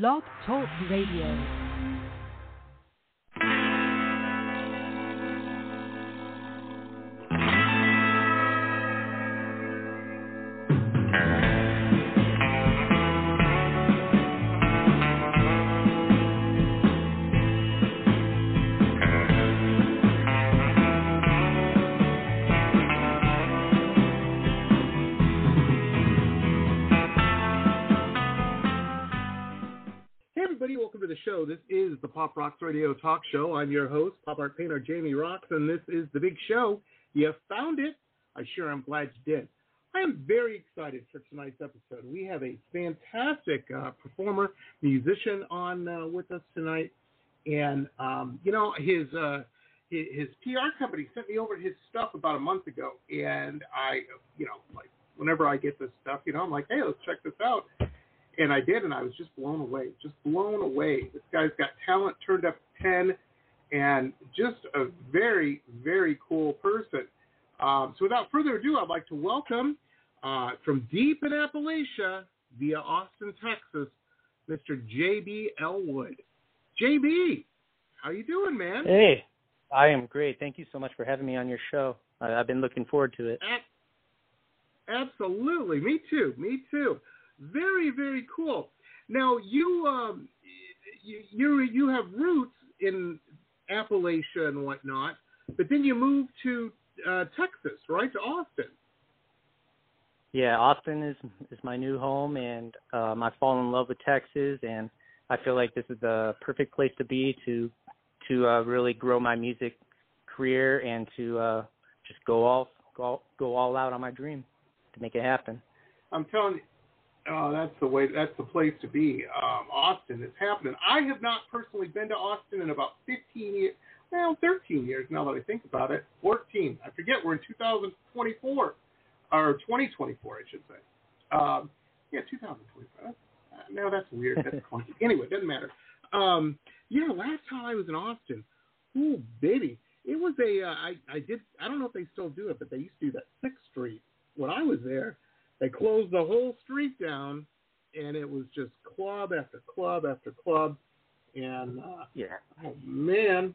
Blog Talk Radio. The show. This is the Pop Rocks Radio Talk Show. I'm your host, pop art painter Jamie Roxx, and this is the big show. You found it. I sure am glad you did. I am very excited for tonight's episode. We have a fantastic uh, performer, musician on uh, with us tonight, and um, you know his, uh, his his PR company sent me over his stuff about a month ago, and I, you know, like whenever I get this stuff, you know, I'm like, hey, let's check this out and I did, and I was just blown away, just blown away. This guy's got talent turned up ten, and just a very, very cool person. Um, so, without further ado, I'd like to welcome uh, from deep in Appalachia via Austin, Texas, Mr. JB Elwood. JB, how you doing, man? Hey, I am great. Thank you so much for having me on your show. I, I've been looking forward to it. Ab- Absolutely, me too, me too. Very, very cool. Now you um, you you you have roots in Appalachia and whatnot, but then you moved to uh, Texas, right, to Austin. Yeah, Austin is is my new home, and um, I fall in love with Texas, and I feel like this is the perfect place to be to to uh, really grow my music career and to uh, just go all go go all out on my dream to make it happen. I'm telling you, oh, that's the way. That's the place to be. Um, Austin, it's happening. I have not personally been to Austin in about 15 years. Well, 13 years now that I think about it. 14. I forget. We're in 2024 or 2024, I should say. Um, yeah, 2024. Uh, no, that's weird. That's clunky. Anyway, doesn't matter. Um, yeah, last time I was in Austin, ooh, baby, it was a. Uh, I I did. I don't know if they still do it, but they used to do that Sixth Street when I was there. They closed the whole street down, and it was just club after club after club, and uh, Yeah. oh man,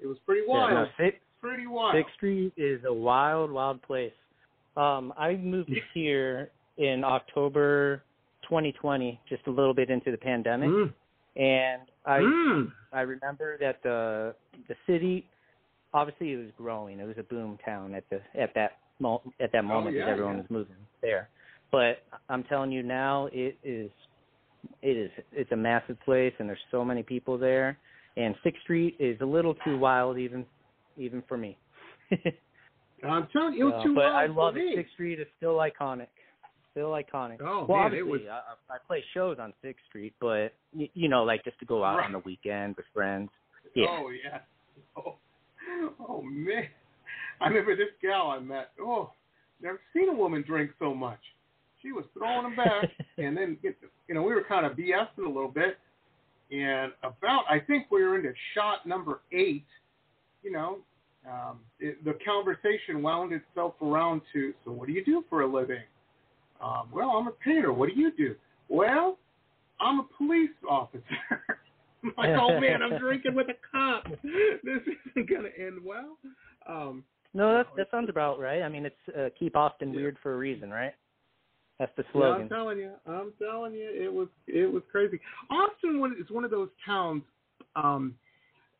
it was pretty wild. Yeah, no, Sixth, pretty wild. Sixth Street is a wild, wild place. Um, I moved here in October 2020, just a little bit into the pandemic, Mm. and I Mm. I remember that the the city, obviously, it was growing. It was a boom town at the at that mo- at that moment Oh, yeah, everyone yeah. was moving there. But I'm telling you now, it is it is it's a massive place, and there's so many people there. And Sixth Street is a little too wild, even even for me. I'm telling you, it was Uh, too but wild I love me. it. Sixth Street is still iconic. Still iconic. Oh, well, man, it obviously, was- I, I play shows on Sixth Street, but y- you know, like just to go out Right. on the weekend with friends. Yeah. Oh yeah. Oh, oh man. I remember this gal I met. Oh, never seen a woman drink so much. She was throwing them back, and then you know we were kind of BSing a little bit, and about I think we were into shot number eight. You know, um, it, the conversation wound itself around to, so what do you do for a living? Um, well, I'm a painter. What do you do? Well, I'm a police officer. I'm like, oh man, I'm drinking with a cop. This isn't gonna end well. Um, no, that that sounds about right. I mean, it's uh, keep Austin Yeah. weird for a reason, right? That's the yeah, I'm telling you, I'm telling you, it was it was crazy. Austin one is one of those towns. Um,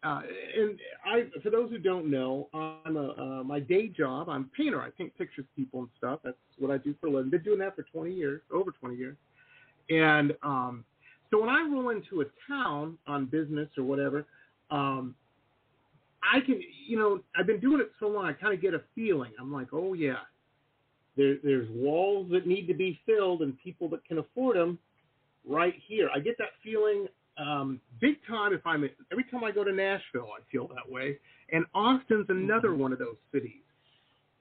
uh, and I, for those who don't know, I'm a uh, my day job. I'm a painter. I paint pictures of people and stuff. That's what I do for a living. Been doing that for 20 years, over 20 years. And um, so when I roll into a town on business or whatever, um, I can, you know, I've been doing it so long, I kind of get a feeling. I'm like, oh yeah, there, there's walls that need to be filled and people that can afford them right here. I get that feeling um, big time if I'm every time I go to Nashville, I feel that way. And Austin's another one of those cities.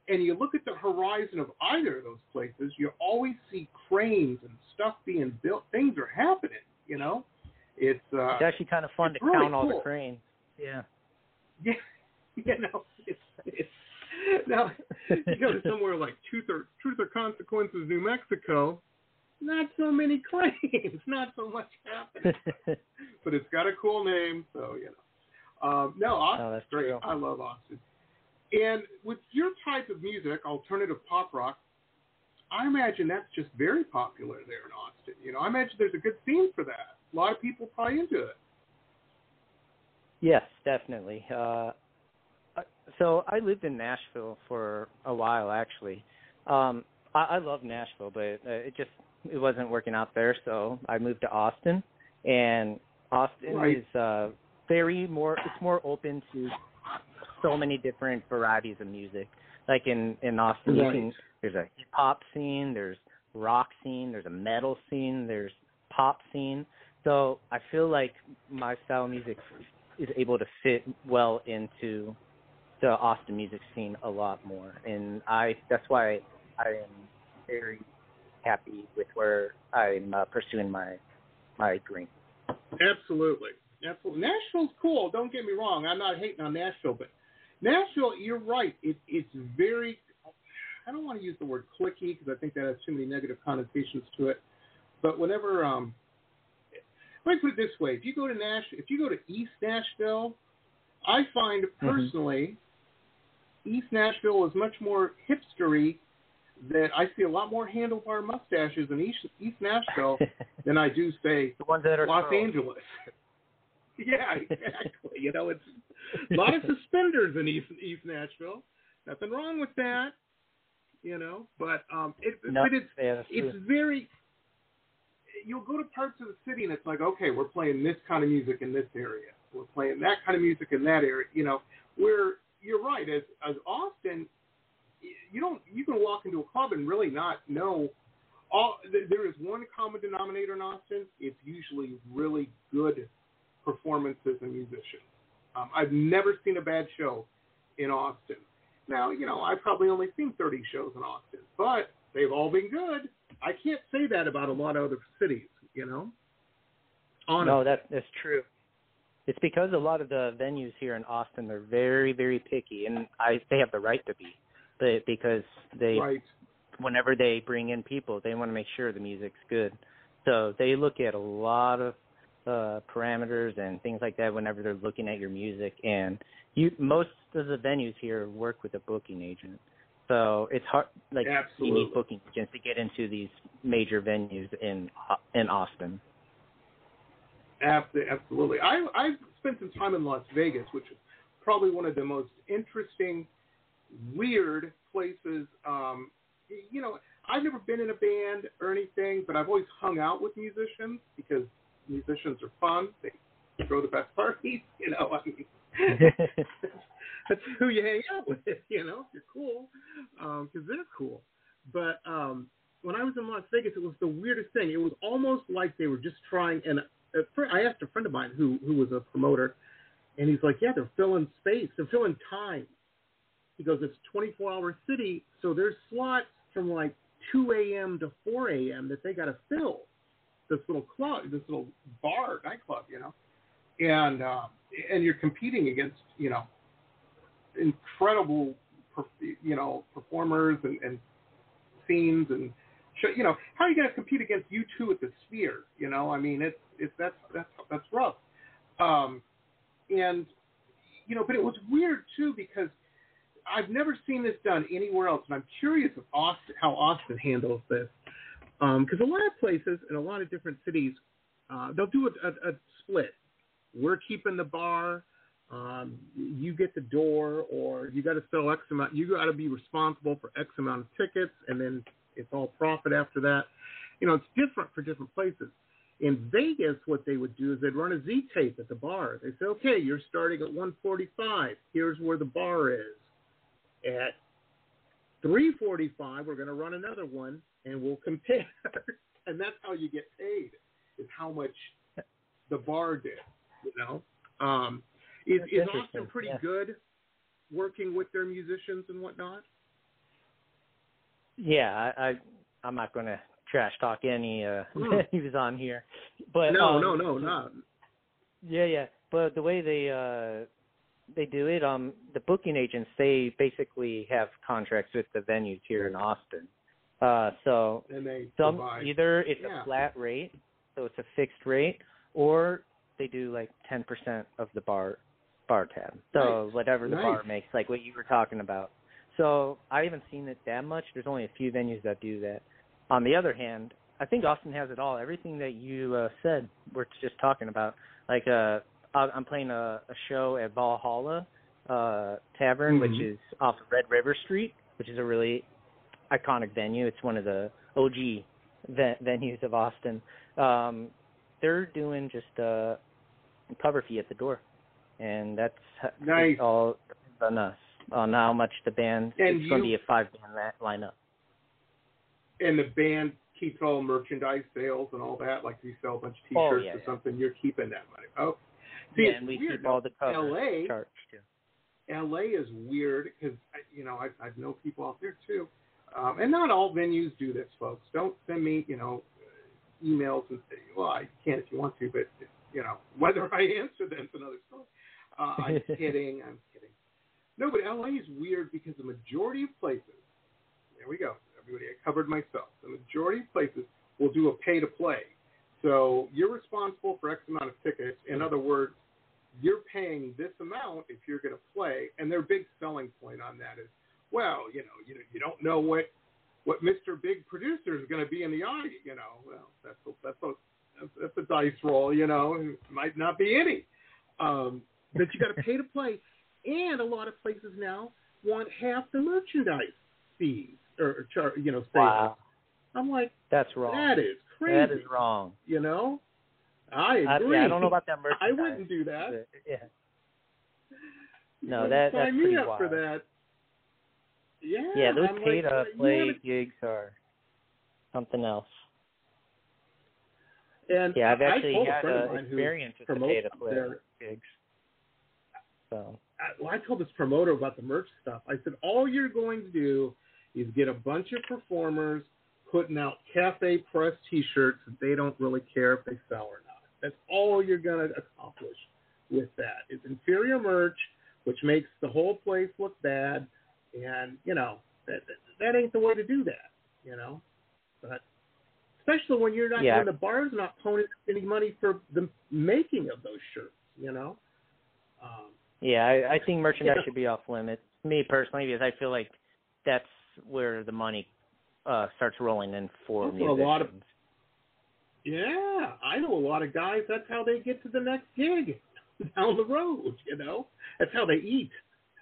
And you look at the horizon of either of those places, you always see cranes and stuff being built. Things are happening, you know. It's uh, It's actually kind of fun to really count all cool. the cranes. Yeah. Yeah, you know, it's it's now you go to somewhere like Truth or Truth or Consequences, New Mexico. not so many claims, not so much happening. but it's got a cool name, so you know. Um, no, Austin's oh, that's great. True. I love Austin. And with your type of music, alternative pop rock, I imagine that's just very popular there in Austin. You know, I imagine there's a good scene for that. A lot of people probably into it. Yes, definitely. Uh, so I lived in Nashville for a while, actually. Um, I, I love Nashville, but uh, it just it wasn't working out there, so I moved to Austin, and Austin right. is uh, very more. It's more open to so many different varieties of music. Like in in Austin, right. you can there's a hip hop scene, there's rock scene, there's a metal scene, there's pop scene. So I feel like my style of music is able to fit well into the Austin music scene a lot more, and I that's why I am very happy with where I'm uh, pursuing my my dream. Absolutely, absolutely. Nashville's cool. Don't get me wrong. I'm not hating on Nashville, but Nashville, you're right. It, it's very. I don't want to use the word clicky because I think that has too many negative connotations to it. But whenever, um, let me put it this way: if you go to Nash, if you go to East Nashville, I find personally, mm-hmm. East Nashville is much more hipstery that I see a lot more handlebar mustaches in East, East Nashville than I do say the ones that are Los curled. Angeles. yeah, exactly. you know, it's a lot of suspenders in East East Nashville. Nothing wrong with that. You know, but um, it, no, but it's yeah, it's true. very. You'll go to parts of the city and it's like, okay, we're playing this kind of music in this area. We're playing that kind of music in that area. You know, where you're right. As as Austin, you don't you can walk into a club and really not know all there is one common denominator in Austin it's usually really good performances and musicians um, I've never seen a bad show in Austin now you know I've probably only seen 30 shows in Austin but they've all been good I can't say that about a lot of other cities you know Honestly. no that that's true it's because a lot of the venues here in Austin they're very very picky and I they have the right to be but because they right. whenever they bring in people they want to make sure the music's good so they look at a lot of uh parameters and things like that whenever they're looking at your music and you most of the venues here work with a booking agent so it's hard like Absolutely. you need booking agents to get into these major venues in in Austin absolutely i i've spent some time in las vegas which is probably one of the most interesting weird places. Um, you know, I've never been in a band or anything, but I've always hung out with musicians because musicians are fun. They throw the best parties. You know, I mean, that's who you hang out with. You know, you're cool because um, they're cool. But um, when I was in Las Vegas, it was the weirdest thing. It was almost like they were just trying. And I asked a friend of mine who who was a promoter, and he's like, "Yeah, they're filling space. They're filling time." He goes, it's 24 hour city, so there's slots from like 2 a.m. to 4 a.m. that they got to fill. This little club, this little bar, nightclub, you know, and uh, and you're competing against, you know, incredible, you know, performers and, and scenes and you know, how are you going to compete against you two at the Sphere? You know, I mean, it's it's that's that's that's rough. Um, and you know, but it was weird too because I've never seen this done anywhere else, and I'm curious of Austin, how Austin handles this. Because um, a lot of places in a lot of different cities, uh, they'll do a, a, a split. We're keeping the bar, um, you get the door, or you got to sell X amount. You got to be responsible for X amount of tickets, and then it's all profit after that. You know, it's different for different places. In Vegas, what they would do is they'd run a Z tape at the bar. They say, okay, you're starting at 145. Here's where the bar is at 3:45, we're going to run another one, and we'll compare. and that's how you get paid, is how much the bar did. You know, um, is, is Austin pretty yeah. good working with their musicians and whatnot? Yeah, I, I I'm not going to trash talk any uh mm. venues on here, but no, um, no, no, not. Yeah, yeah, but the way they uh they do it. Um, the booking agents they basically have contracts with the venues here in Austin. Uh, so And they some provide. either it's Yeah. a flat rate, so it's a fixed rate, or they do like ten percent of the bar bar tab. So Nice. whatever the bar makes, like what you were talking about. So I haven't seen it that much. There's only a few venues that do that. On the other hand, I think Austin has it all. Everything that you uh, said, we're just talking about. Like uh, I- I'm playing a, a show at Valhalla uh, Tavern, which Mhm. is off of Red River Street, which is a really iconic venue. It's one of the OG ve- venues of Austin. Um, they're doing just a cover fee at the door, and that's Nice. all on us on how much the band. And it's going to be a five band lineup. and the band keeps all merchandise sales and all that. Like if you sell a bunch of Oh, T-shirts yeah, or yeah. something, you're keeping that money. Oh, see, yeah, and we weird. keep all the covers LA, charged too. LA is weird because you know I I know people out there too, um, and not all venues do this, folks. Don't send me you know emails and say, well, I can if you want to, but you know whether I answer them is another story. Uh, I'm kidding. I'm kidding. No, but LA is weird because the majority of places, there we go, everybody, I covered myself. The majority of places will do a pay to play. So you're responsible for X amount of tickets. In other words, you're paying this amount if you're going to play, and their big selling point on that is, well, you know, you you don't know what what Mr. Big Producer is going to be in the audience. You know, well, that's a, that's a that's, a dice roll. You know, it might not be any. Um, but you got to pay to play, and a lot of places now want half the merchandise fees or, or char, you know, sales. Wow, I'm like, that's wrong. that is crazy. That is wrong. You know, I I, agree. yeah, I don't know about that merchandise. I wouldn't do that. Yeah. No, that- sign that's me up for wild. that. Yeah, Yeah, those I'm pay like, to uh, play gigs are something else. and Yeah, I've actually a had friend of mine who experience with the pay to play their- gigs. So I, well, I told this promoter about the merch stuff. I said, all you're going to do is get a bunch of performers putting out cafe press T-shirts that they don't really care if they sell or not. That's all you're going to accomplish with that. It's inferior merch, which makes the whole place look bad, and you know that that ain't the way to do that. You know, but especially when you're not Yeah. when the bar's not ponying any money for the making of those shirts. You know. Um, yeah, I, I think merchandise Yeah. should be off limits. Me personally, because I feel like that's where the money uh starts rolling in for Also, a musicians. lot of- Yeah, I know a lot of guys. That's how they get to the next gig down the road. You know, that's how they eat.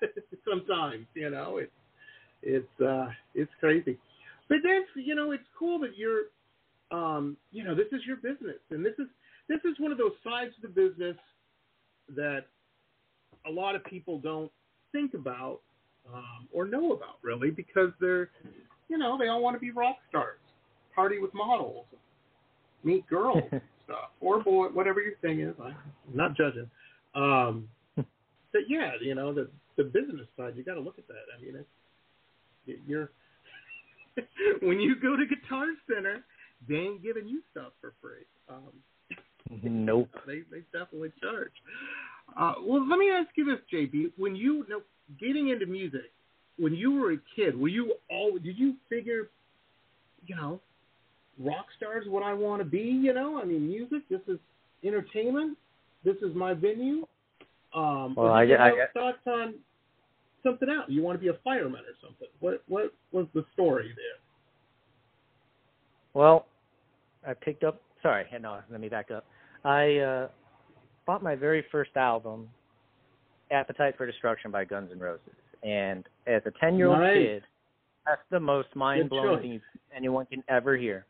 Sometimes, you know, it's it's uh it's crazy. But that's you know, it's cool that you're, um, you know, this is your business, and this is this is one of those sides of the business that a lot of people don't think about um, or know about really because they're, you know, they all want to be rock stars, party with models, meet girls stuff, or boy, whatever your thing is. I'm not judging. Um, but yeah, you know, the the business side, you got to look at that. I mean, it's you're when you go to Guitar Center, they ain't giving you stuff for free. Um, nope. they they definitely charge. Uh, well, let me ask you this, JB. When you, know, getting into music, when you were a kid, were you all? Did you figure, you know, rock stars what I want to be? You know, I mean, music. This is entertainment. This is my venue. Um, Well, I did you get- I thoughts on something else? You want to be a fireman or something? What what was the story there? Well, I picked up. Sorry, no, let me back up. I uh, bought my very first album, Appetite for Destruction by Guns N' Roses, and as a ten-year-old Nice. kid, that's the most mind-blowing thing anyone can ever hear.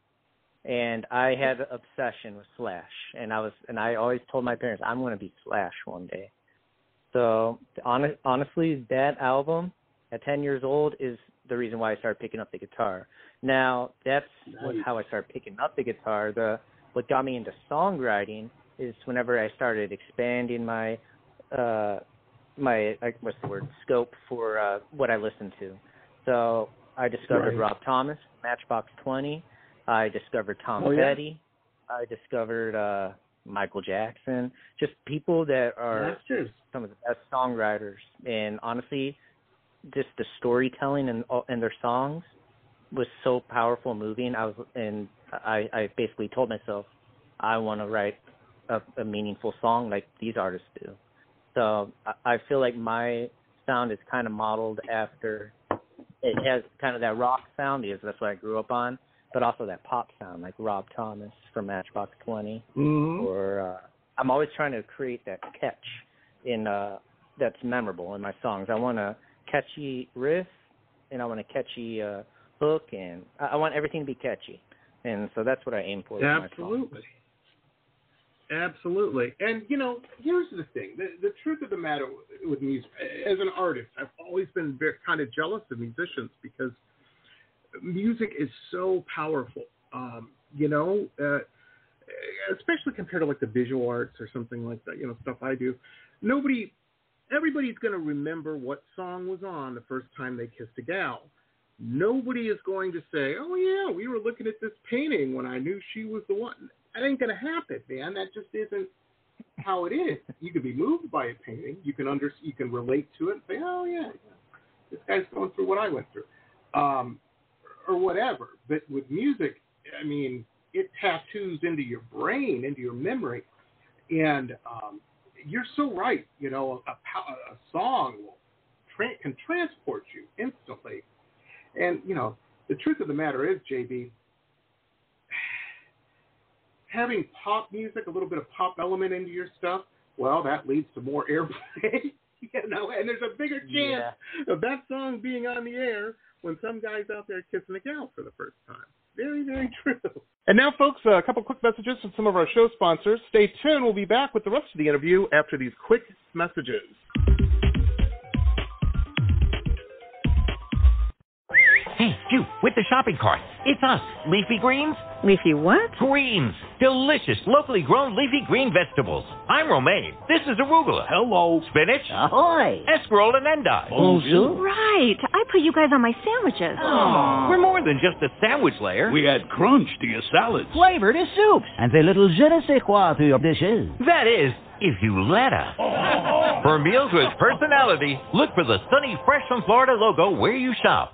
And I had an obsession with Slash, and I was, and I always told my parents, I'm going to be Slash one day. So, hon- honestly, that album at 10 years old is the reason why I started picking up the guitar. Now, that's Nice. how I started picking up the guitar. The what got me into songwriting is whenever I started expanding my uh my like what's the word scope for uh what I listened to. So I discovered Right. Rob Thomas, Matchbox 20. I discovered Tom Oh, yeah? Petty. I discovered uh Michael Jackson. Just people that are some of the best songwriters and honestly just the storytelling and uh, and their songs was so powerful, moving. I was, and I, I basically told myself, I want to write a, a meaningful song like these artists do. So I, I feel like my sound is kind of modeled after. It has kind of that rock sound because that's what I grew up on, but also that pop sound like Rob Thomas from Matchbox 20, Mm-hmm. or uh, I'm always trying to create that catch in uh, that's memorable in my songs. I want a catchy riff, and I want a catchy uh, hook, and I, I want everything to be catchy, and so that's what I aim for. with my songs. Absolutely. Absolutely. And, you know, here's the thing the, the truth of the matter with music, as an artist, I've always been very, kind of jealous of musicians because music is so powerful. Um, you know, uh, especially compared to like the visual arts or something like that, you know, stuff I do. Nobody, everybody's going to remember what song was on the first time they kissed a gal. Nobody is going to say, "Oh yeah, we were looking at this painting when I knew she was the one." That ain't going to happen, man. That just isn't how it is. You can be moved by a painting. You can under, you can relate to it and say, "Oh yeah, yeah. this guy's going through what I went through," um, or whatever. But with music, I mean, it tattoos into your brain, into your memory, and um, you're so right. You know, a, a, song will tra- can transport you instantly. And you know, the truth of the matter is, JB, having pop music, a little bit of pop element into your stuff, well, that leads to more airplay. you know, and there's a bigger chance Yeah. of that song being on the air when some guy's out there kissing a gal for the first time. Very, very true. And now, folks, uh, a couple quick messages from some of our show sponsors. Stay tuned. We'll be back with the rest of the interview after these quick messages. Hey, you, with the shopping cart. It's us, Leafy Greens. Leafy what? Greens. Delicious, locally grown leafy green vegetables. I'm Romaine. This is arugula. Hello. Spinach. Ahoy. Escarole and endive. Bonjour. Right. I put you guys on my sandwiches. We're more than just a sandwich layer. We add crunch to your salads. flavor to soups, and a little je ne sais quoi to your dishes. That is, if you let us. Oh. For meals with personality, look for the Sunny Fresh from Florida logo where you shop.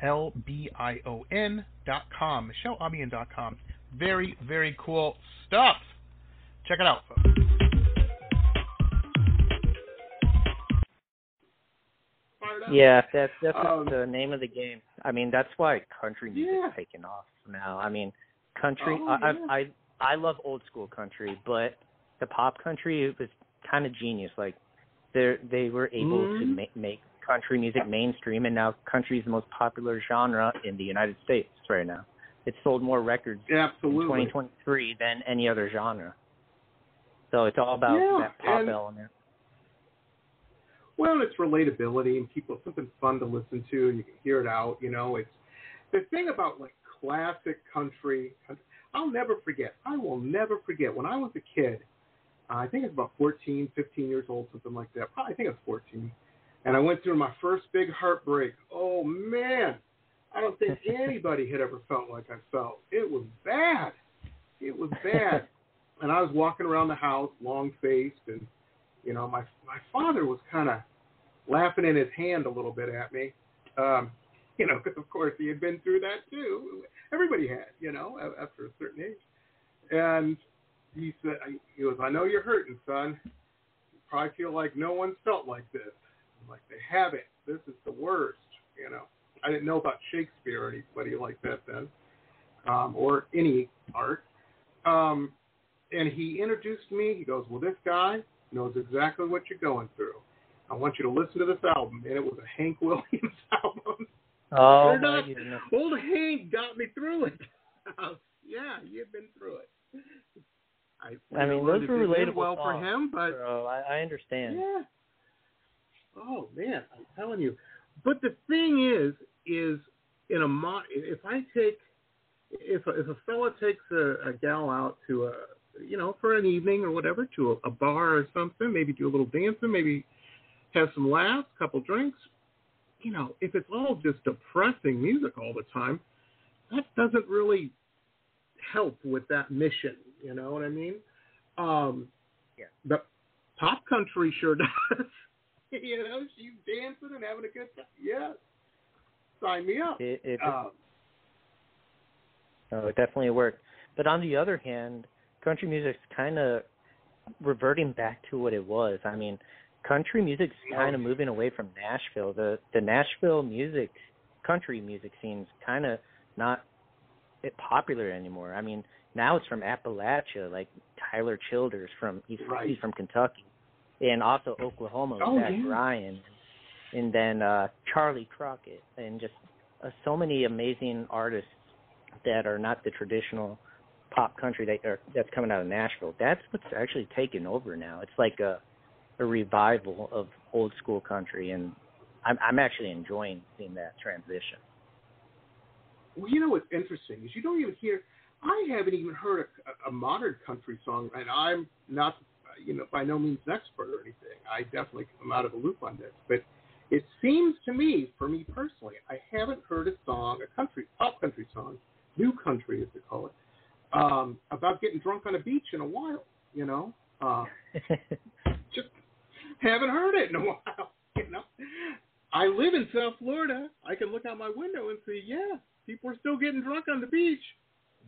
L B I O N dot com. MicheleAlbion.com. Very, very cool stuff. Check it out, folks. Yeah, that's that's Um, the name of the game. I mean, that's why country music's Yeah. taken off now. I mean, country. Oh, I, yeah. I I I love old school country, but the pop country it was kind of genius. Like they they were able to Mhm. make make country music mainstream, and now country is the most popular genre in the United States right now. It's sold more records in 2023 than any other genre. So it's all about Yeah, that pop and- element. Well, it's relatability and people something fun to listen to, and you can hear it out. You know, it's the thing about like classic country. I'll never forget. I will never forget when I was a kid. uh, I think it's about 14, 15 years old, something like that. Probably, I think it's 14. And I went through my first big heartbreak. Oh man, I don't think anybody had ever felt like I felt. It was bad. It was bad. and I was walking around the house, long faced, and you know, my my father was kind of laughing in his hand a little bit at me. Um, you know, because of course he had been through that too. Everybody had, you know, after a certain age. And he said, he goes, I know you're hurting, son. You probably feel like no one's felt like this. I'm like, they haven't. This is the worst, you know. I didn't know about Shakespeare or anybody like that then, um, or any art. Um, and he introduced me. He goes, well, this guy knows exactly what you're going through. I want you to listen to this album. And it was a Hank Williams album. Oh my goodness. Old Hank got me through it. yeah, you've been through it. I, I mean, those were relatable well for him, but So I, I understand. yeah. Oh man, I'm telling you. But the thing is, is in a mo- if I take if a, if a fella takes a, a gal out to a you know for an evening or whatever to a, a bar or something, maybe do a little dancing, maybe have some laughs, couple drinks. You know, if it's all just depressing music all the time, that doesn't really help with that mission. You know what I mean? Um, Yeah. But pop country sure does. you know, she's dancing and having a good time. Yeah. Sign me up. It, it, Um, no, it definitely worked. But on the other hand, country music's kind of reverting back to what it was. I mean, country music's kind of moving away from Nashville. The the Nashville music, country music scene's kind of not it popular anymore. I mean, now it's from Appalachia, like Tyler Childers from he's, Right. he's from Kentucky, and also Oklahoma with Oh, Zach yeah. Bryan, and then uh Charley Crockett, and just uh, so many amazing artists that are not the traditional pop country that are that's coming out of Nashville. That's what's actually taken over now. It's like a a revival of old school country, and I'm I'm actually enjoying seeing that transition. Well, you know what's interesting is you don't even hear. I haven't even heard a, a modern country song, and I'm not, you know, by no means an expert or anything. I definitely am out of the loop on this, but it seems to me, for me personally, I haven't heard a song, a country pop country song, new country as they call it, um, about getting drunk on a beach in a while. You know, uh, just haven't heard it in a while. You know, I live in South Florida. I can look out my window and see, yeah, people are still getting drunk on the beach.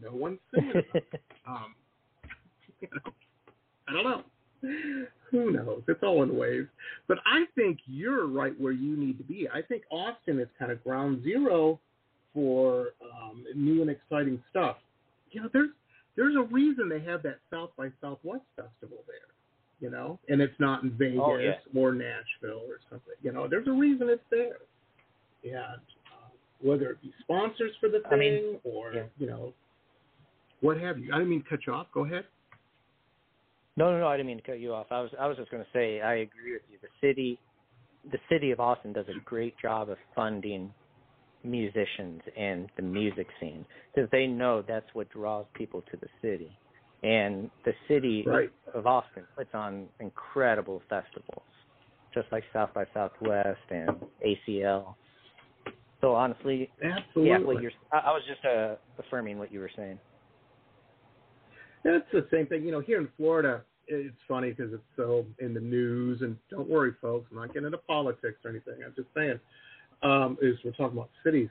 No one's singing. about it. um, you know, I don't know. Who knows? It's all in waves. But I think you're right where you need to be. I think Austin is kind of ground zero for um, new and exciting stuff. You know, there's there's a reason they have that South by Southwest festival there. You know, and it's not in Vegas Oh, yeah. or Nashville or something. You know, there's a reason it's there. Yeah, uh, whether it be sponsors for the thing I mean, or yeah. you know what have you. I didn't mean to cut you off. Go ahead. No, no, no. I didn't mean to cut you off. I was, I was just going to say, I agree with you. The city, the city of Austin does a great job of funding musicians and the music scene because they know that's what draws people to the city. And the city right. of Austin puts on incredible festivals, just like South by Southwest and ACL. So honestly, absolutely, yeah, what you're, I, was just uh, affirming what you were saying. It's the same thing, you know. Here in Florida, it's funny because it's so in the news. And don't worry, folks, I'm not getting into politics or anything. I'm just saying, um, is we're talking about cities.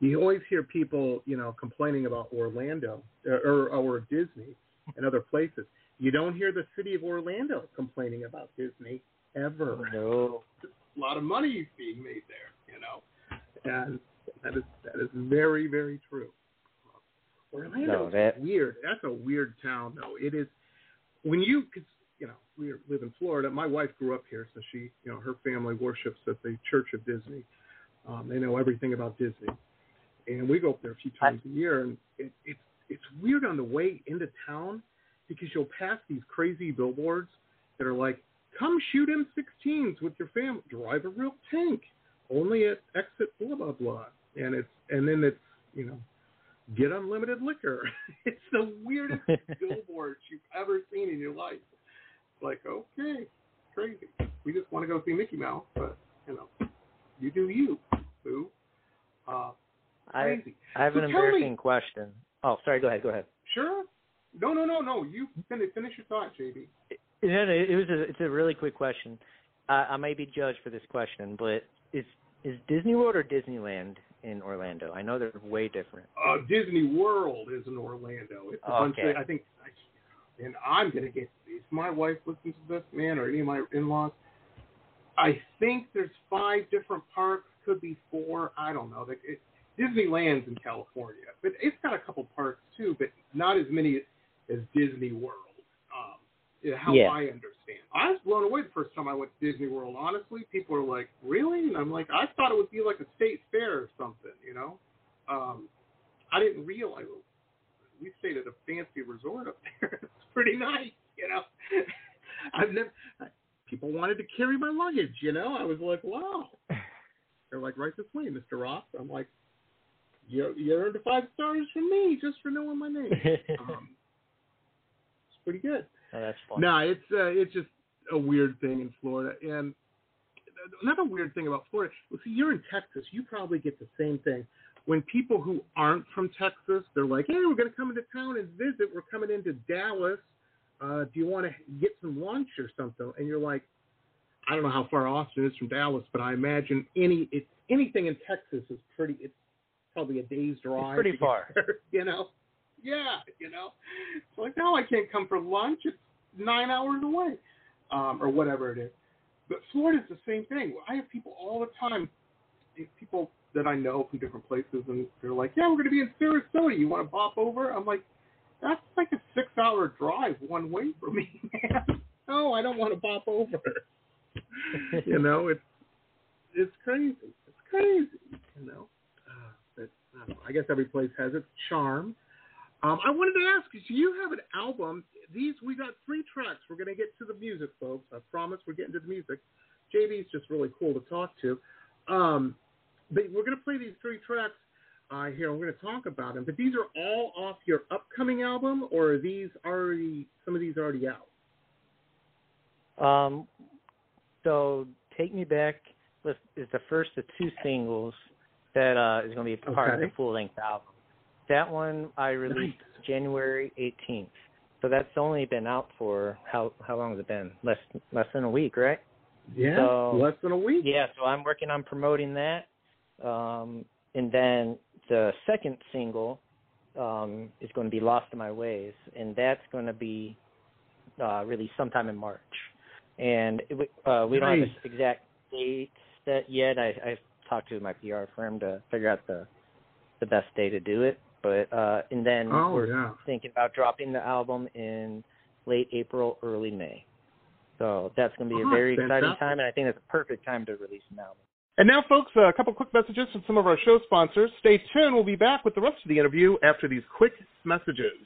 You always hear people, you know, complaining about Orlando or, or, or Disney and other places. You don't hear the city of Orlando complaining about Disney ever. No. A lot of money being made there, you know, and that is that is very very true. Orlando no, that... weird. That's a weird town, though. It is when you, cause, you know, we live in Florida. My wife grew up here, so she, you know, her family worships at the Church of Disney. Um, they know everything about Disney, and we go up there a few times a year. And it, it's it's weird on the way into town because you'll pass these crazy billboards that are like, "Come shoot M16s with your family. Drive a real tank. Only at exit blah blah blah." And it's and then it's you know get unlimited liquor. it's the weirdest billboards you've ever seen in your life. Like, okay, crazy. We just want to go see Mickey Mouse, but you know, you do you, boo. Uh, crazy. I, I have an embarrassing me, question. Oh, sorry. Go ahead. Go ahead. Sure. No, no, no, no. You finish, finish your thought, JB. It, it, it was a, it's a really quick question. I, I may be judged for this question, but is is Disney World or Disneyland in Orlando? I know they're way different. Uh, Disney World is in Orlando. It's a okay. bunch of, I think, and I'm gonna get if my wife listens to this, man, or any of my in-laws. I think there's five different parks, could be four. I don't know. It, Disneyland's in California, but it's got a couple parks too, but not as many as Disney World. Um, how yeah. I understand. I was blown away the first time I went to Disney World. Honestly, people are like, "Really?" And I'm like, "I thought it would be like a state fair or something." You know, um, I didn't realize we stayed at a fancy resort up there. it's pretty nice, you know. I've never. People wanted to carry my luggage, you know. I was like, "Wow." They're like, "Right this way, Mr. Ross." I'm like, "You you earned five stars from me just for knowing my name." um, it's pretty good. Oh, that's fun. No, it's uh, it's just a weird thing in Florida, and another weird thing about Florida. Well, see, you're in Texas. You probably get the same thing. When people who aren't from Texas, they're like, "Hey, we're going to come into town and visit. We're coming into Dallas. Uh, do you want to get some lunch or something?" And you're like, "I don't know how far Austin is from Dallas, but I imagine any it's anything in Texas is pretty. It's probably a day's drive. It's pretty far, there, you know." Yeah, you know, it's like no, I can't come for lunch. It's nine hours away, um, or whatever it is. But Florida's the same thing. I have people all the time, people that I know from different places, and they're like, "Yeah, we're going to be in Sarasota. You want to bop over?" I'm like, "That's like a six-hour drive one way for me, man. no, I don't want to bop over." you know, it's it's crazy. It's crazy. You know, I, guess every place has its charm. Um, I wanted to ask you, so you have an album. These we got three tracks. We're going to get to the music, folks. I promise we're getting to the music. JB's just really cool to talk to. Um, but we're going to play these three tracks uh, here. We're going to talk about them. But these are all off your upcoming album, or are these already some of these already out? Um, so take me back is the first of two singles that uh, is going to be part okay. of the full length album. That one I released nice. January 18th. So that's only been out for how how long has it been? Less less than a week, right? Yeah, so, less than a week. Yeah, so I'm working on promoting that. Um, and then the second single um, is going to be Lost in My Ways, and that's going to be uh, released sometime in March. And it, uh, we don't have an exact date set yet. I, I've talked to my PR firm to figure out the the best day to do it. But uh, and then oh, we're yeah. thinking about dropping the album in late April, early May. So that's going to be oh, a very fantastic. exciting time, and I think that's a perfect time to release an album. And now, folks, a couple quick messages from some of our show sponsors. Stay tuned. We'll be back with the rest of the interview after these quick messages.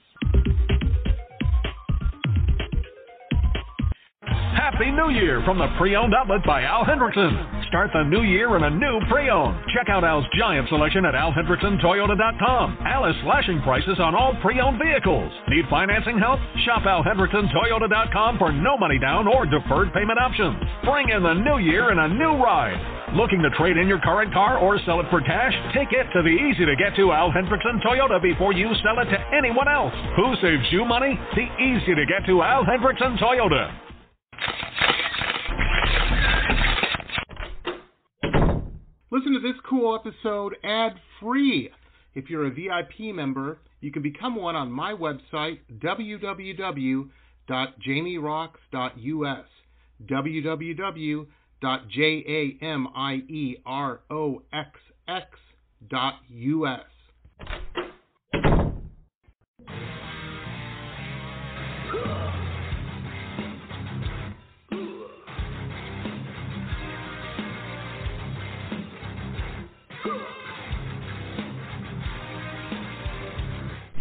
Happy New Year from the Pre-Owned Outlet by Al Hendrickson. Start the new year in a new pre-owned. Check out Al's giant selection at alhendricksontoyota.com. Al is slashing prices on all pre-owned vehicles. Need financing help? Shop alhendricksontoyota.com for no money down or deferred payment options. Bring in the new year in a new ride. Looking to trade in your current car or sell it for cash? Take it to the easy to get to Al Hendrickson Toyota before you sell it to anyone else. Who saves you money? The easy to get to Al Hendrickson Toyota. Listen to this cool episode ad free. If you're a VIP member, you can become one on my website, www.jamieroxx.us. www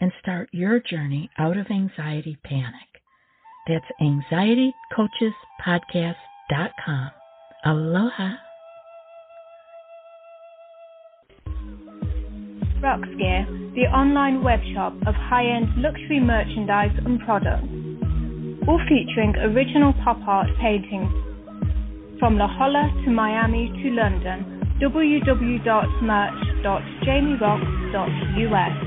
and start your journey out of anxiety panic. That's anxietycoachespodcast.com. Aloha. Roxx Gear, the online web shop of high-end luxury merchandise and products, all featuring original pop art paintings from La Jolla to Miami to London, www.merch.jamieroxx.us.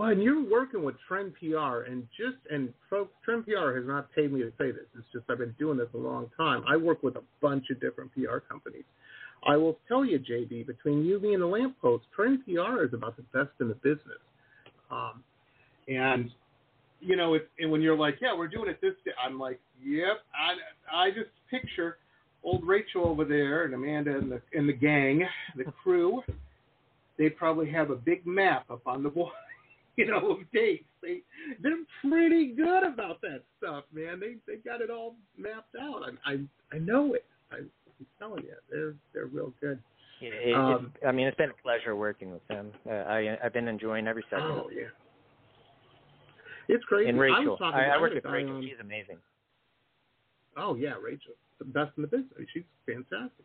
Well, and you're working with Trend PR, and just and folks, Trend PR has not paid me to say this. It's just I've been doing this a long time. I work with a bunch of different PR companies. I will tell you, JB, between you, me, and the lamppost, Trend PR is about the best in the business. Um, and you know, if, and when you're like, yeah, we're doing it this day, I'm like, yep. I I just picture old Rachel over there and Amanda and the and the gang, the crew, they probably have a big map up on the wall, you know, of dates. They they're pretty good about that stuff, man. They they got it all mapped out. I I, I know it. I, I'm telling you, they're they're real good. It, it, Um, I mean, it's been a pleasure working with them. Uh, I I've been enjoying every second. Oh yeah, it's crazy. And I, Rachel, I, to I work with Rachel. on- She's amazing. Oh yeah, Rachel, the best in the business. She's fantastic.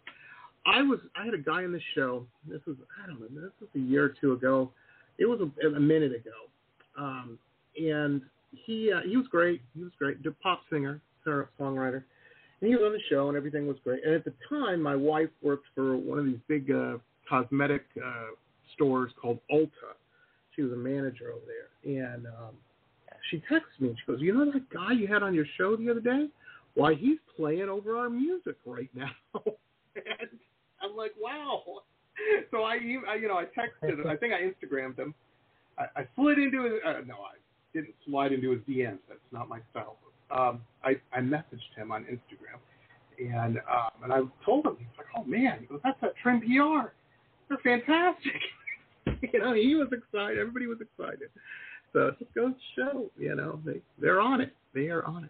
I was I had a guy in the show. This was I don't know. This was a year or two ago. It was a, a minute ago, um, and he uh, he was great. He was great. The pop singer, songwriter, and he was on the show, and everything was great. And at the time, my wife worked for one of these big uh, cosmetic uh, stores called Ulta. She was a manager over there, and um, she texts me. and She goes, "You know that guy you had on your show the other day? Why, he's playing over our music right now." and I'm like, "Wow!" So I, I you know, I texted him. I think I Instagrammed him. I, I slid into his. Uh, no, I didn't slide into his DMs. That's not my style. Um, I, I messaged him on Instagram, and um, and I told him, he's like, "Oh man," he goes, "That's that Trend PR. They're fantastic." you know, he was excited. Everybody was excited. So it just goes to show, you know, they they're on it. They are on it.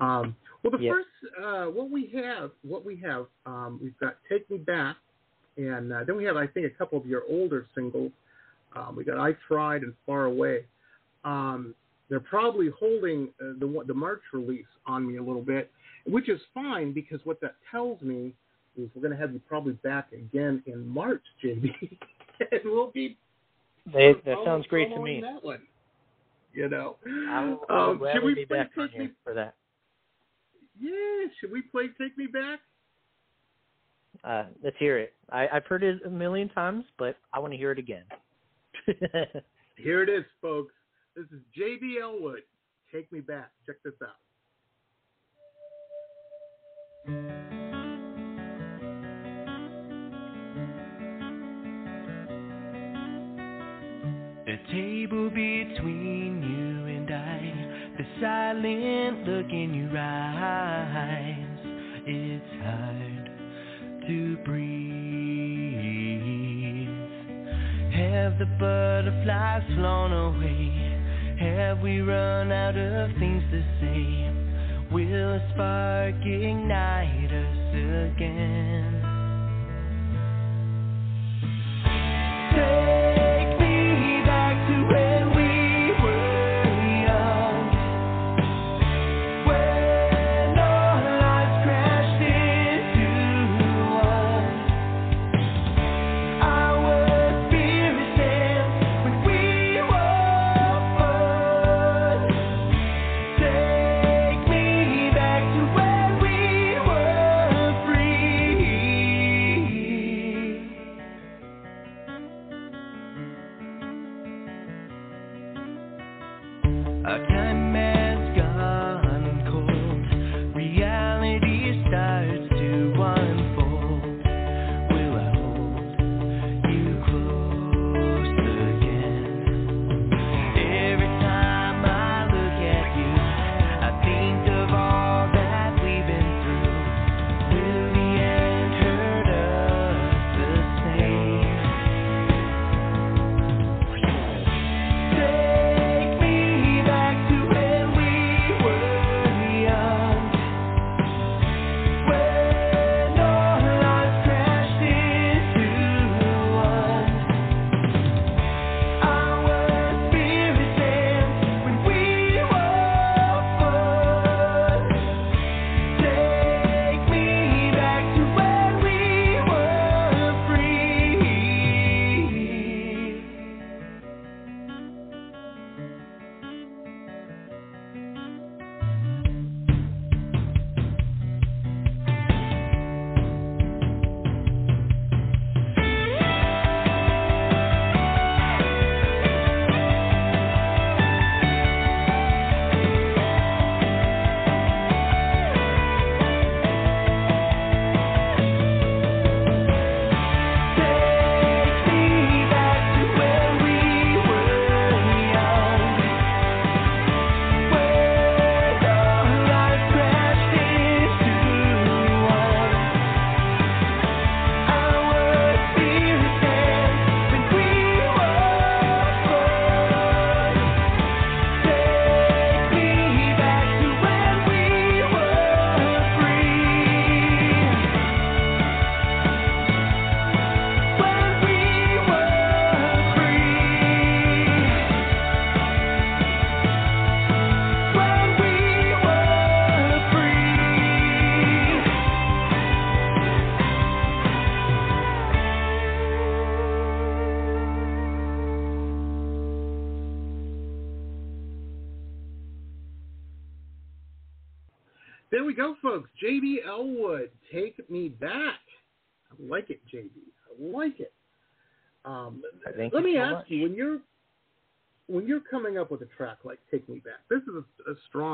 Um, well, the Yeah. first uh, what we have, what we have, um, we've got "Take Me Back," and uh, then we have, I think, a couple of your older singles. Um, we got "I Tried" and "Far Away." Um, they're probably holding uh, the the March release on me a little bit, which is fine because what that tells me is we're going to have you probably back again in March, JB, and we'll be They, that sounds great to me. That one, you know. I will, I will Um, should we be play back for that. Yeah, should we play Take Me Back? Uh, let's hear it. I, I've heard it a million times, but I want to hear it again. Here it is, folks. This is JB Elwood. Take Me Back. Check this out. The table between you and I, the silent look in your eyes, it's hard to breathe. Have the butterflies flown away? Have we run out of things to say? Will a spark ignite us again? Take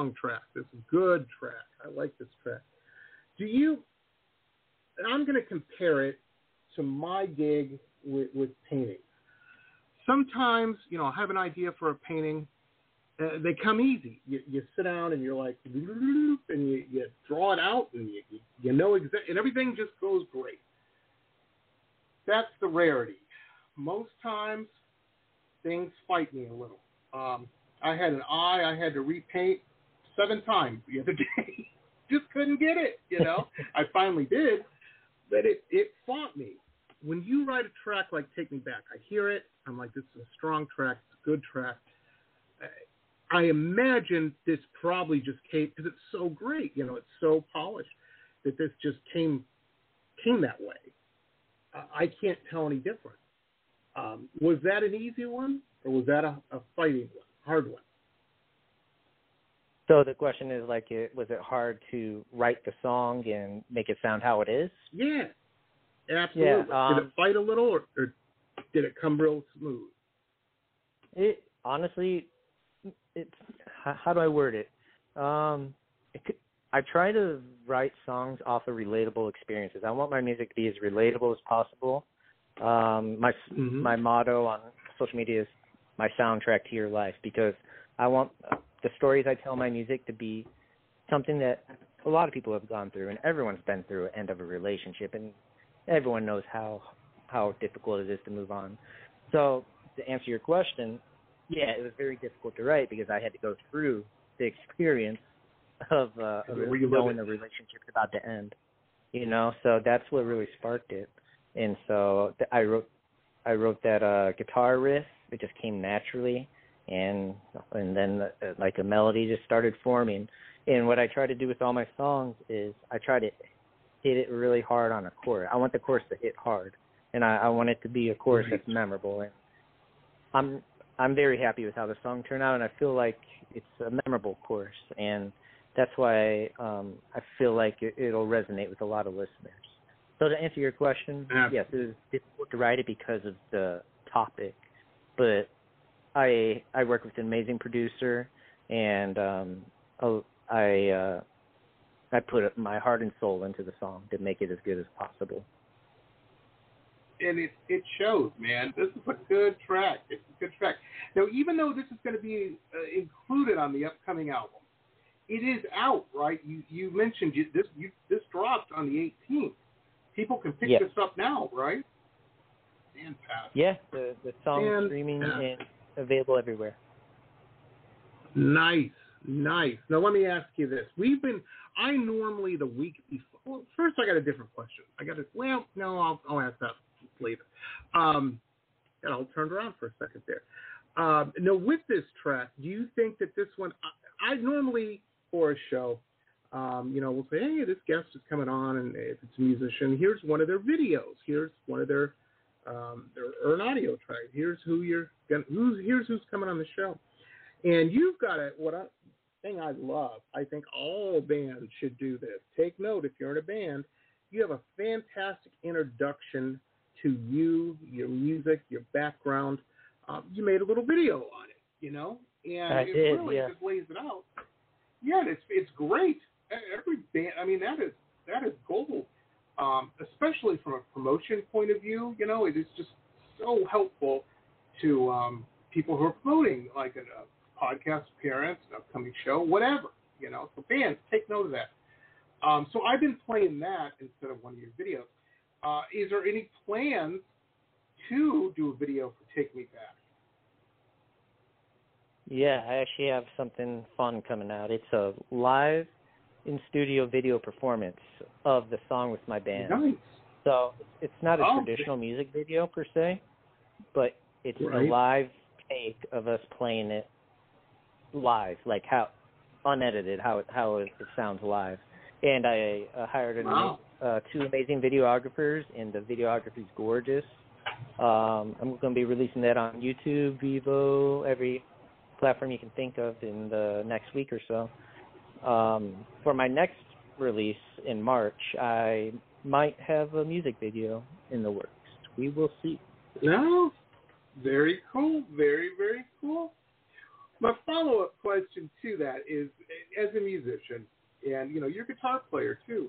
strong track. This is good track. I like this track. Do you? And I'm going to compare it to my gig with, with painting. Sometimes, you know, I have an idea for a painting. Uh, they come easy. You, you sit down and you're like, and you, you draw it out, and you, you, you know exactly, and everything just goes great. That's the rarity. Most times, things fight me a little. Um, I had an eye I had to repaint seven times the other day. Just couldn't get it, you know. I finally did, but it it fought me. When you write a track like "Take Me Back," I hear it. I'm like, this is a strong track. It's a good track. I imagine this probably just came because it's so great. You know, it's so polished that this just came came that way. Uh, I can't tell any different. Um, was that an easy one, or was that a, a fighting one, hard one? So the question is like, it, was it hard to write the song and make it sound how it is? Yeah, absolutely. Yeah, did um, it fight a little, or, or did it come real smooth? It honestly, it's how, do I word it? Um, it could, I try to write songs off of relatable experiences. I want my music to be as relatable as possible. Um, my Mhm. my motto on social media is my soundtrack to your life because I want the stories I tell in my music to be something that a lot of people have gone through, and everyone's been through an end of a relationship, and everyone knows how how difficult it is to move on. So to answer your question, yeah, it was very difficult to write because I had to go through the experience of, uh, of knowing the relationship's about to end. You know, so that's what really sparked it. And so th- I wrote I wrote that uh guitar riff. It just came naturally, and and then uh, like a melody just started forming. And what I try to do with all my songs is I try to hit it really hard on a chorus. I want the chorus to hit hard, and I, I want it to be a chorus that's memorable. And I'm I'm very happy with how the song turned out, and I feel like it's a memorable chorus, and that's why um, I feel like it, it'll resonate with a lot of listeners. So to answer your question, Yeah. yes, it was difficult to write it because of the topic, but I I work with an amazing producer, and um, I uh, I put my heart and soul into the song to make it as good as possible. and it it shows, man. This is a good track. It's a good track. Now, even though this is going to be uh, included on the upcoming album, it is out, right? You you mentioned you, this you this dropped on the 18th. People can pick this up now, right? Fantastic. Yeah, the the song is And- streaming and available everywhere. Nice, nice. Now let me ask you this: We've been. I normally the week before. Well, first, I got a different question. I got to. Well, no, I'll I'll ask that later. Um, and I'll turn around for a second there. Um, now, with this track, do you think that this one? I, I normally for a show, um, you know, we'll say, hey, this guest is coming on, and if it's a musician, here's one of their videos. Here's one of their um, or an audio track. Here's who you're gonna. Who's here's who's coming on the show. And you've got a what I thing I love. I think all bands should do this. Take note if you're in a band, you have a fantastic introduction to you, your music, your background. Um, you made a little video on it, you know, and I it did, really yeah. just lays it out. Yeah, it's it's great. Every band, I mean, that is that is gold. Um, especially from a promotion point of view, you know, it is just so helpful to um, people who are promoting like a, a podcast appearance, an upcoming show, whatever. You know, so bands take note of that. Um, so I've been playing that instead of one of your videos. Uh, is there any plans to do a video for Take Me Back? Yeah, I actually have something fun coming out. It's a live in studio video performance of the song with my band. Nice. So it's not a Oh, traditional music video per se, but it's Right. a live take of us playing it live, like how unedited, how it how it, sounds live. And I uh, hired an, Wow. uh, two amazing videographers, and the videography's gorgeous. Um, I'm going to be releasing that on YouTube, Vevo, every platform you can think of in the next week or so. Um, for my next release in March, I might have a music video in the works. We will see. No, very cool. Very, very cool. My follow up question to that is as a musician, and you know, you're a guitar player too,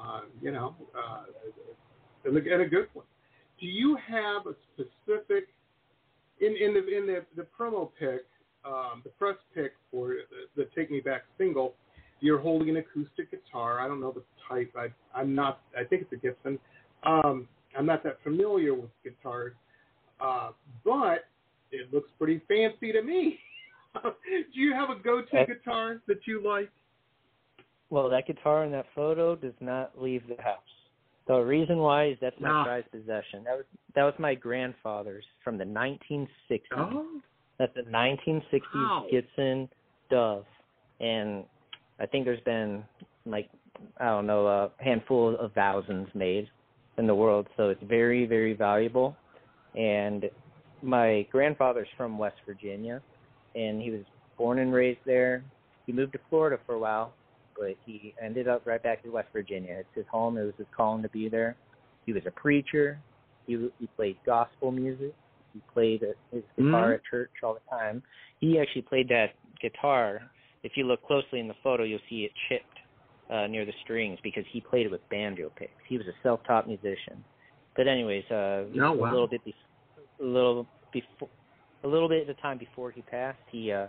uh, you know, uh, and, a, good one. Do you have a specific in in the in the, the promo pic, um, the press pic for the, the Take Me Back single? You're holding an acoustic guitar. I don't know the type. I I'm not. I think it's a Gibson. Um, I'm not that familiar with guitars, uh, but it looks pretty fancy to me. Do you have a go-to guitar that you like? Well, that guitar in that photo does not leave the house. The reason why is that's my Ah. prized possession. That was that was my grandfather's from the 1960s. Oh, That's a 1960s Wow. Gibson Dove, and I think there's been like I don't know a handful of thousands made in the world, so it's very very valuable. And my grandfather's from West Virginia, and he was born and raised there. He moved to Florida for a while, but he ended up right back to West Virginia. It's his home. It was his calling to be there. He was a preacher. He he played gospel music. He played his guitar Mhm. at church all the time. He actually played that guitar. If you look closely in the photo, you'll see it chipped uh, near the strings because he played it with banjo picks. He was a self-taught musician. But anyways, uh, Oh, wow. a little bit, bef- a little before, a little bit at the time before he passed, he uh,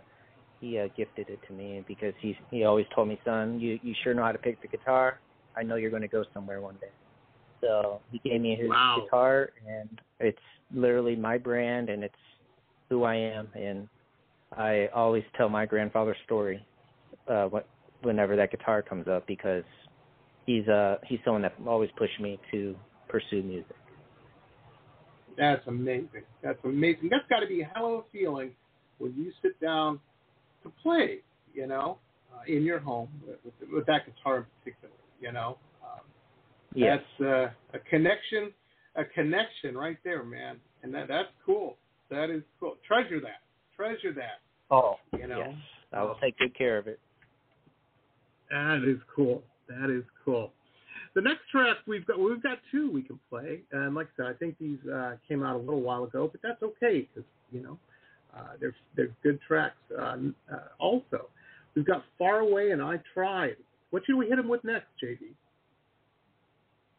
he uh, gifted it to me because he he always told me, son, you you sure know how to pick the guitar. I know you're going to go somewhere one day. So he gave me his Wow. guitar, and it's literally my brand, and it's who I am. And I always tell my grandfather's story uh, wh- whenever that guitar comes up because he's uh he's someone that always pushed me to pursue music. that's amazing. That's amazing. That's got to be a hell of a feeling when you sit down to play. You know, uh, in your home with, with that guitar in particular. You know, um, Yes. that's uh, a connection. A connection right there, man. And that that's cool. That is cool. Treasure that. Treasure that. Oh, You know. yes. I will take good care of it. That is cool. That is cool. The next track we've got we've got two we can play, and like I said, I think these uh, came out a little while ago, but that's okay because you know uh, they're they're good tracks. Uh, uh, also, we've got Far Away and I Tried. What should we hit them with next, JB?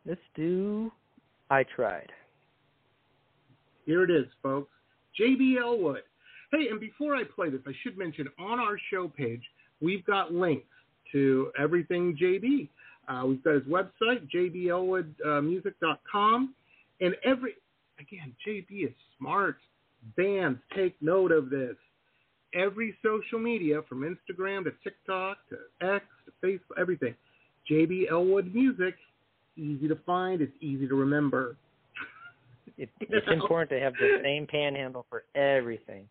Let's do I tried. Here it is, folks. JB Elwood. Hey, and before I play this, I should mention on our show page, we've got links to everything JB. Uh, we've got his website, jbelwoodmusic.com. And every, again, JB is smart. Bands, take note of this. Every social media, from Instagram to TikTok to X to Facebook, everything. JB Elwood Music, easy to find, it's easy to remember. It, it's important to have the same panhandle for everything.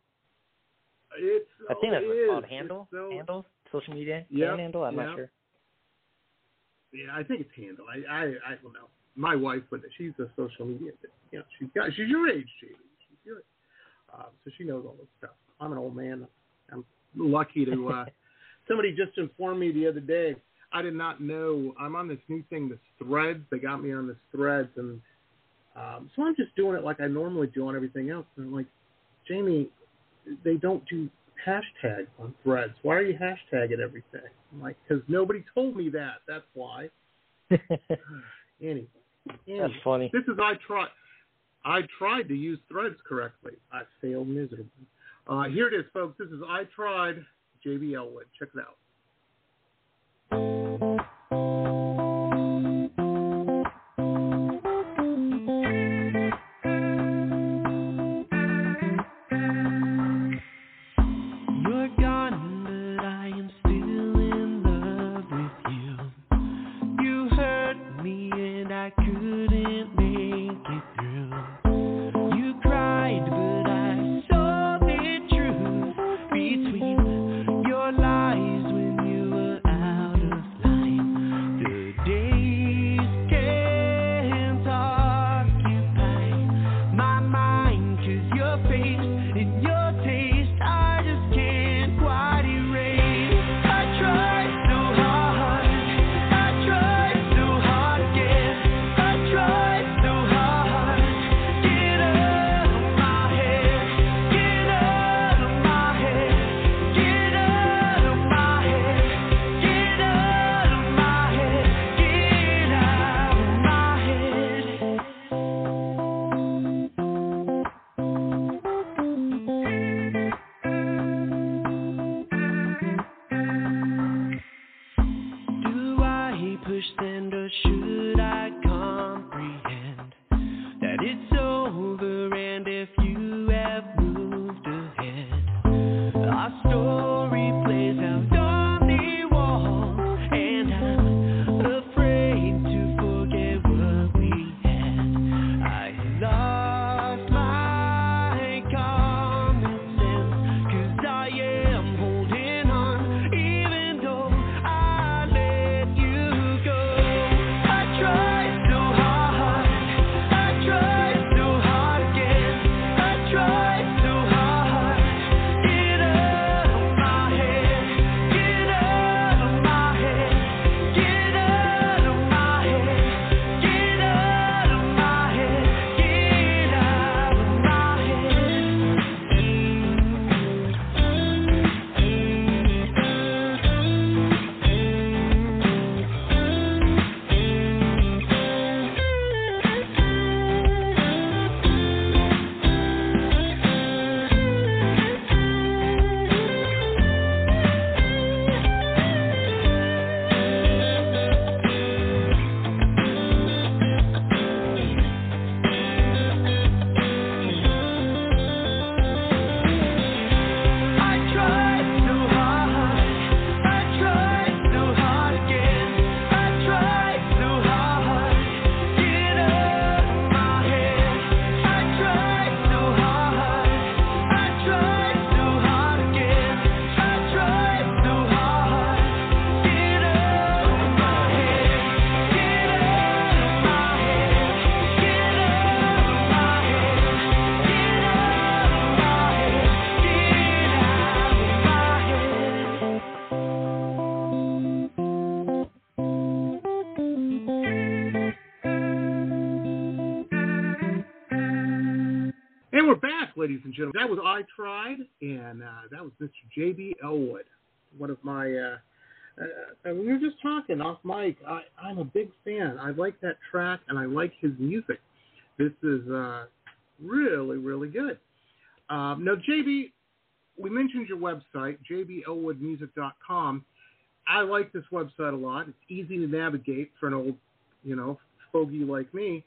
It's I think that's it what it's called. Handle? So- Handle? Social media? Yep, Panhandle? I'm yep. not sure. Yeah, I think it's handle. I I I don't know. My wife, but she's a social media. You know, she's got she's your age, JB. She's your age. Uh, so she knows all this stuff. I'm an old man. I'm lucky to. Uh, somebody just informed me the other day. I did not know. I'm on this new thing, this Threads. They got me on this Threads, and um, so I'm just doing it like I normally do on everything else. And I'm like, Jamie, they don't do hashtags on Threads. Why are you hashtagging everything? I'm like, because nobody told me that. That's why. Anyway, anyway, That's funny. This is I tried. I tried to use Threads correctly. I failed miserably. Uh, here it is, folks. This is I tried. JB Elwood. Check it out. It's and gentlemen. That was I Tried, and uh, that was Mr. J.B. Elwood, one of my. Uh, uh, we were just talking off mic. I, I'm a big fan. I like that track, and I like his music. This is uh, really, really good. Um, now, JB, we mentioned your website, jbelwoodmusic.com. I like this website a lot. It's easy to navigate for an old, you know, fogey like me.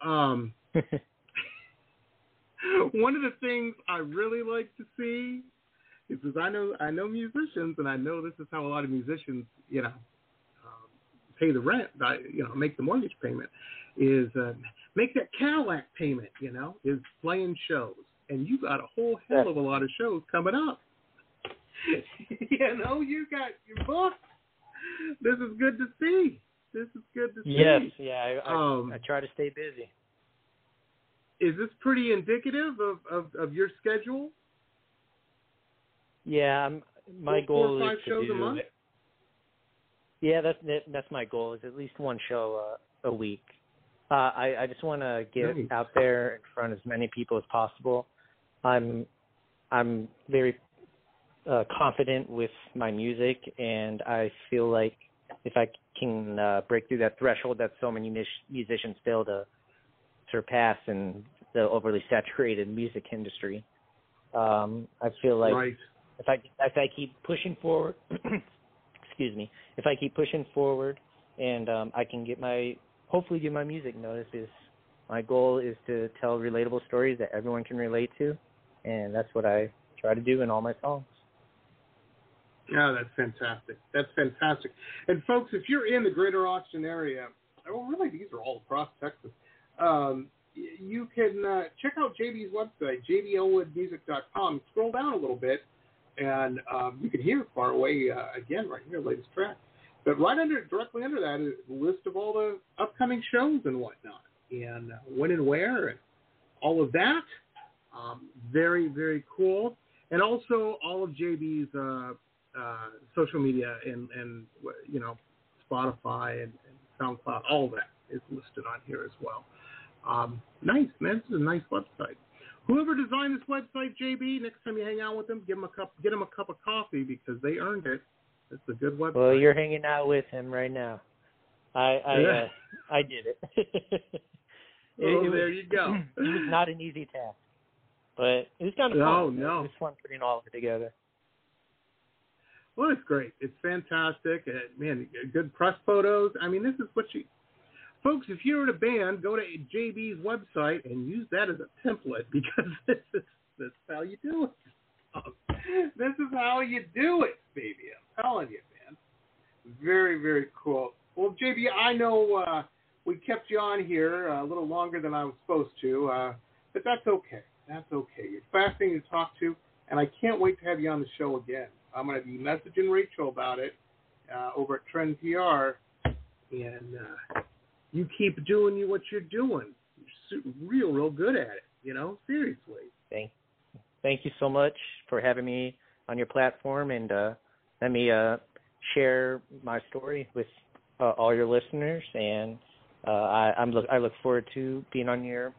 Um, one of the things I really like to see is because I know I know musicians, and I know this is how a lot of musicians, you know, um, pay the rent. You know, make the mortgage payment. Is uh, make that Cadillac payment. You know, is playing shows, and you got a whole hell of a lot of shows coming up. you know, you got your book. This is good to see. This is good to see. Yes, yeah, I, I, Um, I try to stay busy. Is this pretty indicative of, of, of your schedule? Yeah, I'm, my Four- goal five is to shows do. a month? Yeah, that's that's my goal. Is at least one show uh, a week. Uh, I I just want to get Nice. out there in front of as many people as possible. I'm I'm very uh, confident with my music, and I feel like if I can uh, break through that threshold that so many mus- musicians fail to surpass in the overly saturated music industry, um, I feel like right. if I if I keep pushing forward, excuse me, if I keep pushing forward, and um, I can get my hopefully get my music noticed. Is my goal is to tell relatable stories that everyone can relate to, and that's what I try to do in all my songs. Yeah, that's fantastic. That's fantastic. And folks, if you're in the Greater Austin area, well, really, these are all across Texas. Um, you can uh, check out JB's website, jbelwoodmusic.com. Scroll down a little bit, and um, you can hear "Far Away" uh, again right here, latest track. But right under, directly under that is a list of all the upcoming shows and whatnot, and uh, when and where, and all of that. Um, very, very cool. And also all of JB's uh, uh, social media and, and you know Spotify and, and SoundCloud, all that is listed on here as well. Um, nice, man. This is a nice website. Whoever designed this website, JB, next time you hang out with them, give them a cup, get them a cup of coffee because they earned it. It's a good website. Well, you're hanging out with him right now. I I Yeah. uh, I did it. it, it there was, you go. it was not an easy task, but it was kind of No, fun. no. It was fun putting all of it together. Well, it's great. It's fantastic. Uh, man, good press photos. I mean, this is what you, folks. If you're in a band, go to JB's website and use that as a template because this is this is how you do it. This is how you do it, baby. I'm telling you, man. Very, very cool. Well, JB, I know uh, we kept you on here a little longer than I was supposed to, uh, but that's okay. That's okay. You're fascinating to talk to, and I can't wait to have you on the show again. I'm going to be messaging Rachel about it uh, over at Trend PR, and uh, you keep doing you what you're doing. You're real, real good at it. You know, seriously. Thank thank you so much for having me on your platform and uh, let me uh, share my story with uh, all your listeners. And uh, I, I'm look I look forward to being on your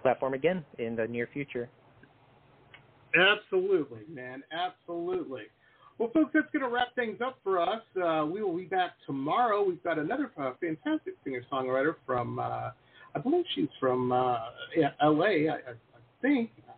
platform again in the near future. Absolutely, man. Absolutely. Well, folks, that's going to wrap things up for us. Uh, we will be back tomorrow. We've got another uh, fantastic singer songwriter from, uh, I believe she's from uh, L.A. I, I, think. I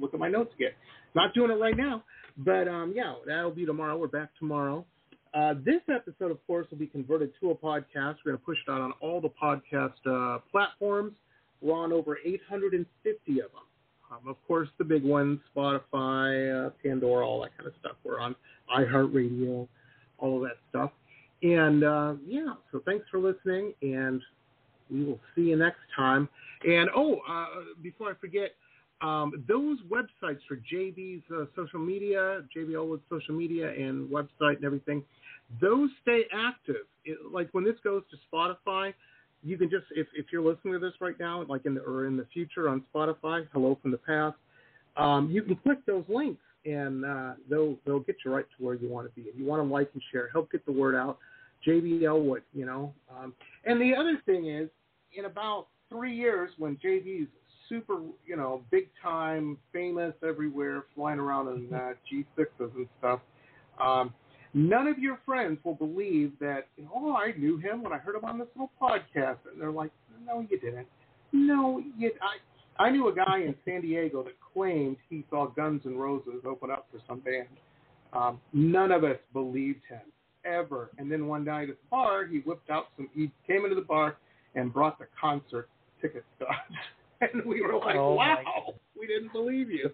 look at my notes again. Not doing it right now, but um, yeah, that'll be tomorrow. We're back tomorrow. Uh, this episode, of course, will be converted to a podcast. We're going to push it out on all the podcast uh, platforms. We're on over 850 of them. Um, of course, the big ones, Spotify, uh, Pandora, all that kind of stuff. We're on iHeartRadio, all of that stuff. And uh, yeah, so thanks for listening, and we will see you next time. And oh, uh, before I forget, um, those websites for JB's uh, social media, JB Elwood's social media and website and everything, those stay active. It, like when this goes to Spotify, you can just if, if you're listening to this right now, like in the or in the future on Spotify, hello from the past, um, you can click those links and uh, they'll they'll get you right to where you want to be. If you want to like and share, help get the word out. JB Elwood, you know. Um, and the other thing is, in about three years, when JB's super, you know, big time, famous everywhere, flying around in uh, G6s and stuff. Um, none of your friends will believe that, oh, I knew him when I heard him on this little podcast. And they're like, no, you didn't. No, you, I, I knew a guy in San Diego that claimed he saw Guns N' Roses open up for some band. Um, none of us believed him ever. And then one night at the bar, he whipped out some. He came into the bar and brought the concert ticket stubs, and we were like, Oh, "Wow, we didn't believe you."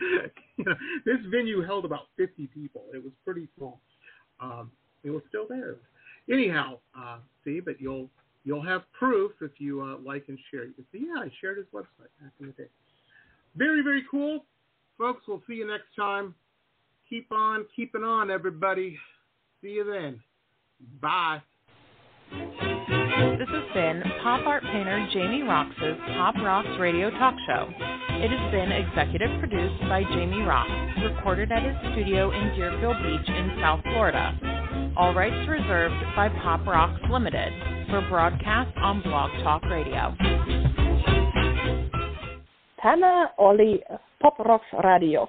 this venue held about 50 people. It was pretty small. Um, it was still there. Anyhow, uh, see, but you'll you'll have proof if you uh, like and share. You can see, yeah, I shared his website back in the day. Very, very cool. Folks, we'll see you next time. Keep on keeping on, everybody. See you then. Bye. This has been pop art painter Jamie Roxx's Pop Rocks Radio Talk Show. It has been executive produced by Jamie Roxx, recorded at his studio in Deerfield Beach in South Florida. All rights reserved by Pop Rocks Limited for broadcast on Blog Talk Radio. Tana Oli, Pop Rocks Radio.